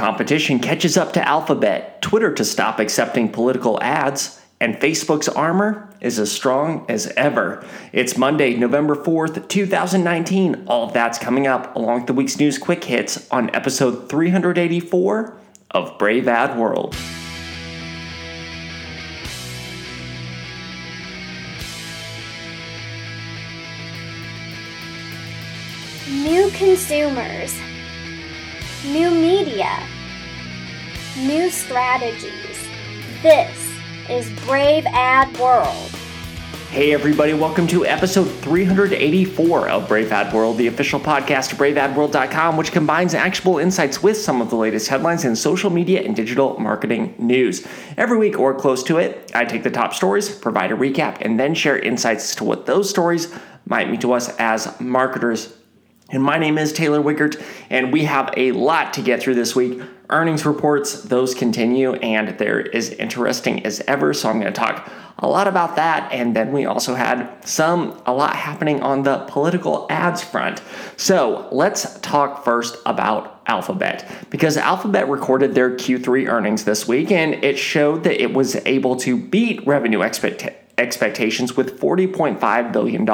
competition catches up to Alphabet, Twitter to stop accepting political ads, and Facebook's armor is as strong as ever. It's Monday, November 4th, 2019. All of that's coming up along with the week's news quick hits on episode 384 of Brave Ad World. New consumers, new media, new strategies. This is Brave Ad World. Hey, everybody, welcome to episode 384 of Brave Ad World, the official podcast of braveadworld.com, which combines actionable insights with some of the latest headlines in social media and digital marketing news. Every week or close to it, I take the top stories, provide a recap, and then share insights to what those stories might mean to us as marketers and my name is Taylor Wiegert, and we have a lot to get through this week. Earnings reports, those continue, and they're as interesting as ever. So I'm going to talk a lot about that. And then we also had some, a lot happening on the political ads front. So let's talk first about Alphabet because Alphabet recorded their Q3 earnings this week, and it showed that it was able to beat revenue expectations expectations with $40.5 billion.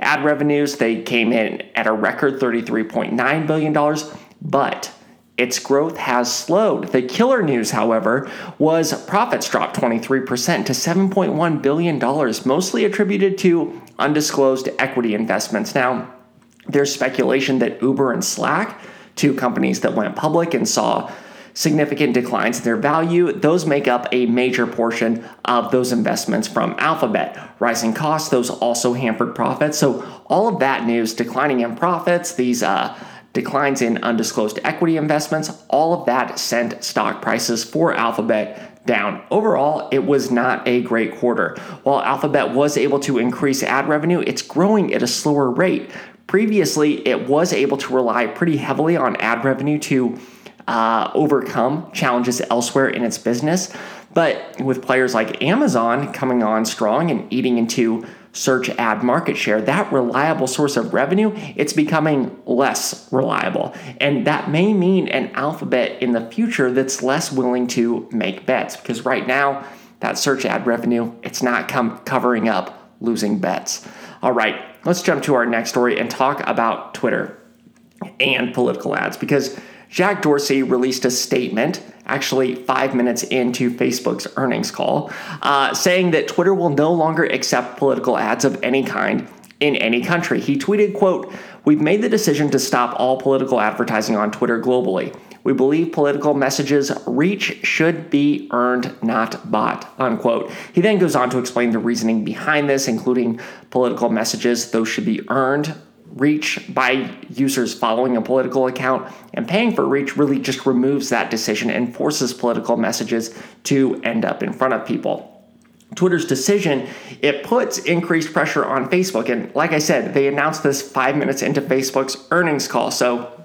Ad revenues, they came in at a record $33.9 billion, but its growth has slowed. The killer news, however, was profits dropped 23% to $7.1 billion, mostly attributed to undisclosed equity investments. Now, there's speculation that Uber and Slack, two companies that went public and saw significant declines in their value, those make up a major portion of those investments from Alphabet. Rising costs, those also hampered profits. So, all of that news, declining in profits, these uh, declines in undisclosed equity investments, all of that sent stock prices for Alphabet down. Overall, it was not a great quarter. While Alphabet was able to increase ad revenue, it's growing at a slower rate. Previously, it was able to rely pretty heavily on ad revenue to uh, overcome challenges elsewhere in its business. But with players like Amazon coming on strong and eating into search ad market share, that reliable source of revenue, it's becoming less reliable. And that may mean an alphabet in the future that's less willing to make bets because right now, that search ad revenue, it's not com- covering up losing bets. All right, let's jump to our next story and talk about Twitter and political ads because Jack Dorsey released a statement, actually five minutes into Facebook's earnings call, uh, saying that Twitter will no longer accept political ads of any kind in any country. He tweeted, quote, We've made the decision to stop all political advertising on Twitter globally. We believe political messages reach should be earned, not bought, unquote. He then goes on to explain the reasoning behind this, including political messages, those should be earned reach by users following a political account, and paying for reach really just removes that decision and forces political messages to end up in front of people. Twitter's decision, it puts increased pressure on Facebook. And like I said, they announced this five minutes into Facebook's earnings call. So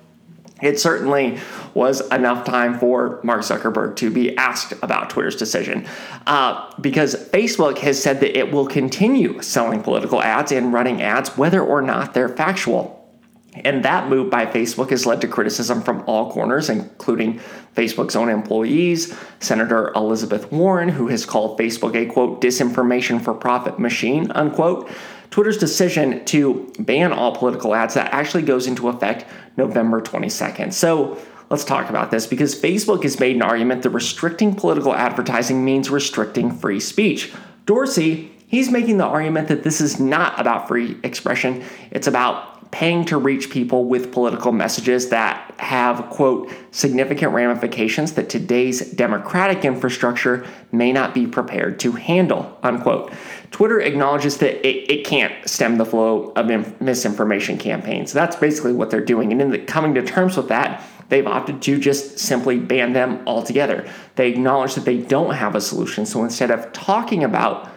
it certainly was enough time for Mark Zuckerberg to be asked about Twitter's decision. Uh, because Facebook has said that it will continue selling political ads and running ads whether or not they're factual. And that move by Facebook has led to criticism from all corners, including Facebook's own employees, Senator Elizabeth Warren, who has called Facebook a quote, disinformation for profit machine, unquote. Twitter's decision to ban all political ads that actually goes into effect November 22nd. So let's talk about this because Facebook has made an argument that restricting political advertising means restricting free speech. Dorsey, he's making the argument that this is not about free expression, it's about paying to reach people with political messages that have, quote, significant ramifications that today's democratic infrastructure may not be prepared to handle, unquote. Twitter acknowledges that it, it can't stem the flow of inf- misinformation campaigns. That's basically what they're doing. And in the, coming to terms with that, they've opted to just simply ban them altogether. They acknowledge that they don't have a solution. So instead of talking about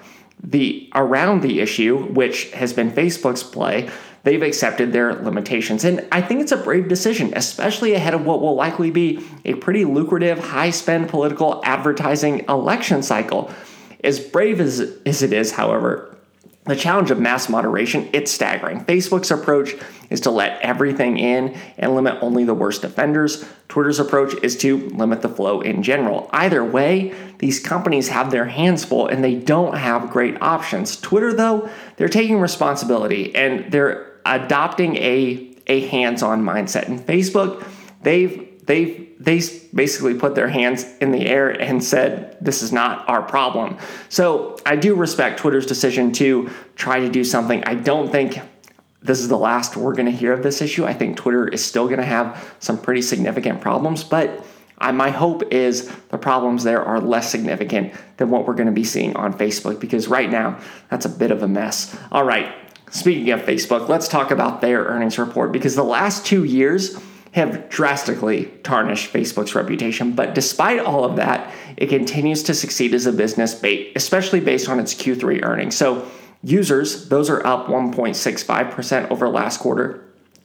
the around the issue, which has been Facebook's play, they've accepted their limitations. And I think it's a brave decision, especially ahead of what will likely be a pretty lucrative, high spend political advertising election cycle. As brave as, as it is, however, the challenge of mass moderation, it's staggering. Facebook's approach is to let everything in and limit only the worst offenders. Twitter's approach is to limit the flow in general. Either way, these companies have their hands full and they don't have great options. Twitter, though, they're taking responsibility and they're adopting a, a hands-on mindset. And Facebook, they've they've they basically put their hands in the air and said, This is not our problem. So I do respect Twitter's decision to try to do something. I don't think this is the last we're going to hear of this issue. I think Twitter is still going to have some pretty significant problems, but I, my hope is the problems there are less significant than what we're going to be seeing on Facebook because right now that's a bit of a mess. All right, speaking of Facebook, let's talk about their earnings report because the last two years, have drastically tarnished Facebook's reputation. But despite all of that, it continues to succeed as a business, especially based on its Q3 earnings. So, users, those are up 1.65% over last quarter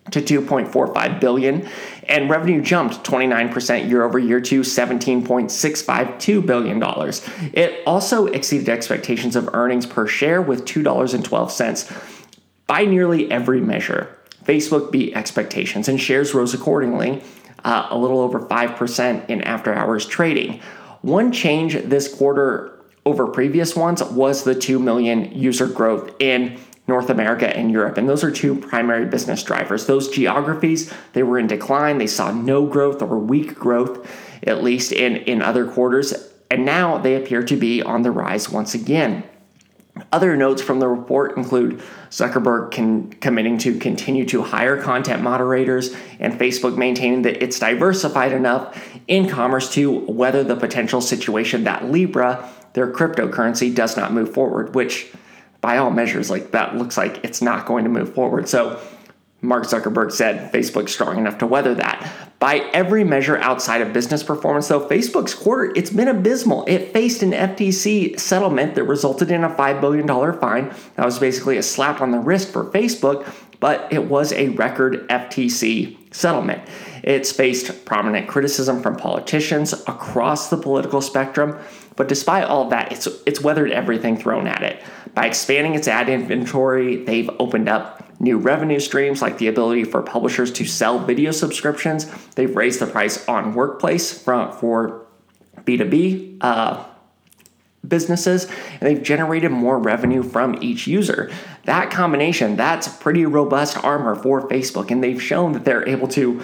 to 2.45 billion and revenue jumped 29% year over year to 17.652 billion dollars. It also exceeded expectations of earnings per share with $2.12 by nearly every measure. Facebook beat expectations and shares rose accordingly, uh, a little over 5% in after hours trading. One change this quarter over previous ones was the 2 million user growth in North America and Europe. And those are two primary business drivers. Those geographies, they were in decline. They saw no growth or weak growth, at least in, in other quarters. And now they appear to be on the rise once again. Other notes from the report include Zuckerberg committing to continue to hire content moderators and Facebook maintaining that it's diversified enough in commerce to weather the potential situation that Libra, their cryptocurrency, does not move forward, which by all measures, like that looks like it's not going to move forward. So Mark Zuckerberg said Facebook's strong enough to weather that. By every measure outside of business performance, though, Facebook's quarter, it's been abysmal. It faced an FTC settlement that resulted in a $5 billion fine. That was basically a slap on the wrist for Facebook, but it was a record FTC settlement. It's faced prominent criticism from politicians across the political spectrum, but despite all that, it's, it's weathered everything thrown at it. By expanding its ad inventory, they've opened up new revenue streams like the ability for publishers to sell video subscriptions. They've raised the price on Workplace for, for B2B uh, businesses, and they've generated more revenue from each user. That combination, that's pretty robust armor for Facebook, and they've shown that they're able to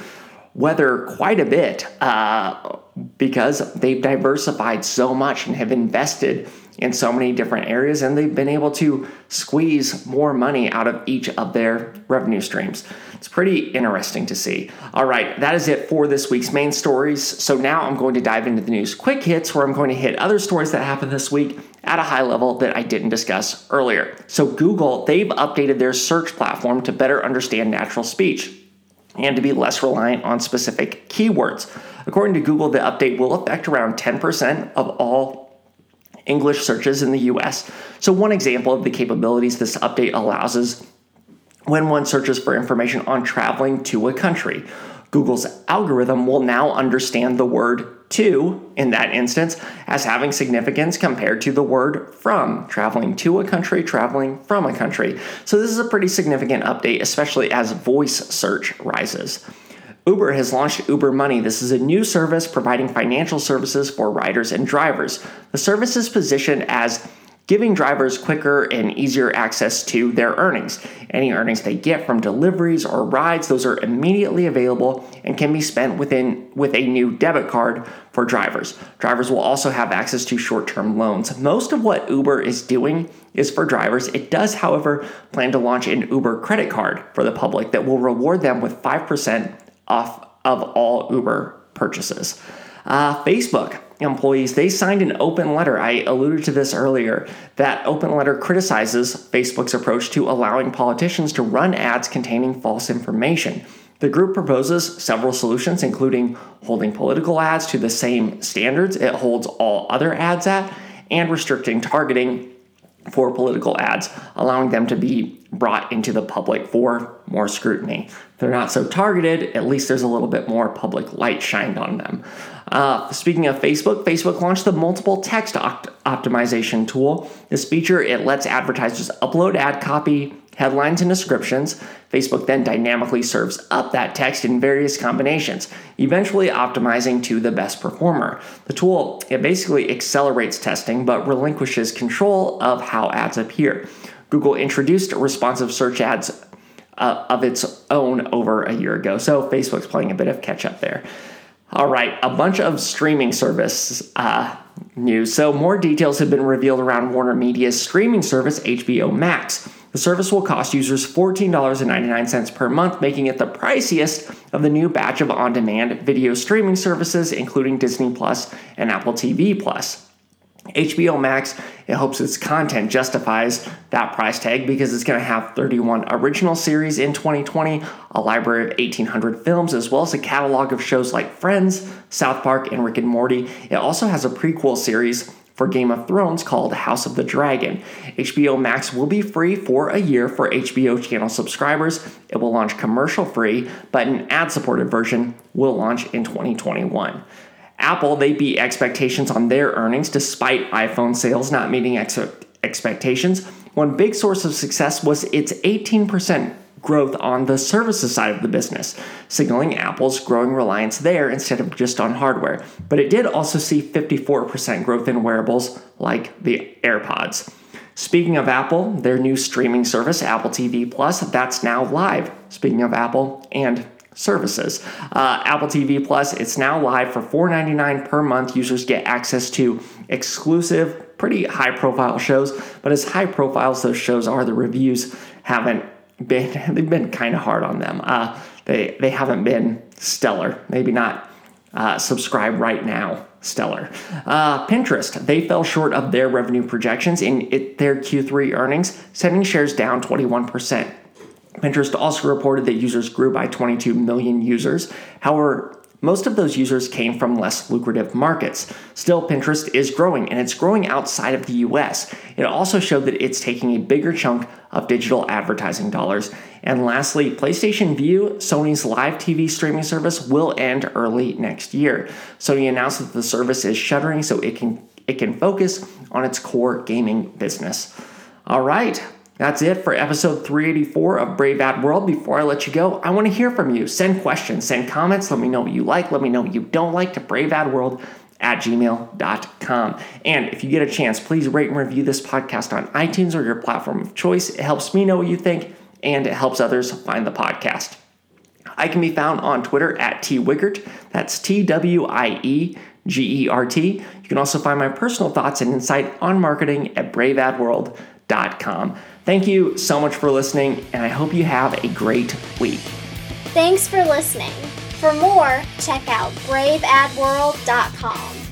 weather quite a bit uh, because they've diversified so much and have invested in so many different areas, and they've been able to squeeze more money out of each of their revenue streams. It's pretty interesting to see. All right, that is it for this week's main stories. So now I'm going to dive into the news quick hits where I'm going to hit other stories that happened this week at a high level that I didn't discuss earlier. So, Google, they've updated their search platform to better understand natural speech and to be less reliant on specific keywords. According to Google, the update will affect around 10% of all English searches in the US. So, one example of the capabilities this update allows is when one searches for information on traveling to a country. Google's algorithm will now understand the word to, in that instance, as having significance compared to the word from, traveling to a country, traveling from a country. So, this is a pretty significant update, especially as voice search rises. Uber has launched Uber Money. This is a new service providing financial services for riders and drivers. The service is positioned as giving drivers quicker and easier access to their earnings. Any earnings they get from deliveries or rides, those are immediately available and can be spent within with a new debit card for drivers. Drivers will also have access to short-term loans. Most of what Uber is doing is for drivers. It does, however, plan to launch an Uber credit card for the public that will reward them with 5% off of all Uber purchases. Uh, Facebook employees they signed an open letter. I alluded to this earlier that open letter criticizes facebook's approach to allowing politicians to run ads containing false information. The group proposes several solutions including holding political ads to the same standards it holds all other ads at and restricting targeting for political ads, allowing them to be brought into the public for more scrutiny. If they're not so targeted, at least there's a little bit more public light shined on them. Uh, speaking of Facebook, Facebook launched the multiple text opt- optimization tool. This feature it lets advertisers upload ad copy, headlines, and descriptions. Facebook then dynamically serves up that text in various combinations, eventually optimizing to the best performer. The tool it basically accelerates testing but relinquishes control of how ads appear. Google introduced responsive search ads uh, of its own over a year ago, so Facebook's playing a bit of catch up there. All right, a bunch of streaming service uh, news. So, more details have been revealed around Warner Media's streaming service, HBO Max. The service will cost users $14.99 per month, making it the priciest of the new batch of on demand video streaming services, including Disney Plus and Apple TV Plus. HBO Max, it hopes its content justifies that price tag because it's going to have 31 original series in 2020, a library of 1,800 films, as well as a catalog of shows like Friends, South Park, and Rick and Morty. It also has a prequel series for Game of Thrones called House of the Dragon. HBO Max will be free for a year for HBO channel subscribers. It will launch commercial free, but an ad supported version will launch in 2021. Apple, they beat expectations on their earnings despite iPhone sales not meeting ex- expectations. One big source of success was its 18% growth on the services side of the business, signaling Apple's growing reliance there instead of just on hardware. But it did also see 54% growth in wearables like the AirPods. Speaking of Apple, their new streaming service, Apple TV Plus, that's now live. Speaking of Apple and services. Uh, Apple TV Plus, it's now live for $4.99 per month. Users get access to exclusive, pretty high profile shows, but as high profile as those shows are, the reviews haven't been, they've been kind of hard on them. Uh, they, they haven't been stellar, maybe not uh, subscribe right now stellar. Uh, Pinterest, they fell short of their revenue projections in it, their Q3 earnings, sending shares down 21%. Pinterest also reported that users grew by 22 million users. However, most of those users came from less lucrative markets. Still, Pinterest is growing and it's growing outside of the US. It also showed that it's taking a bigger chunk of digital advertising dollars. And lastly, PlayStation Vue, Sony's live TV streaming service, will end early next year. Sony announced that the service is shuttering so it can it can focus on its core gaming business. All right, that's it for episode 384 of Brave Ad World. Before I let you go, I want to hear from you. Send questions, send comments, let me know what you like, let me know what you don't like to braveadworld at gmail.com. And if you get a chance, please rate and review this podcast on iTunes or your platform of choice. It helps me know what you think and it helps others find the podcast. I can be found on Twitter at T Wiegert. That's T W I E G E R T. You can also find my personal thoughts and insight on marketing at braveadworld.com. Thank you so much for listening, and I hope you have a great week. Thanks for listening. For more, check out braveadworld.com.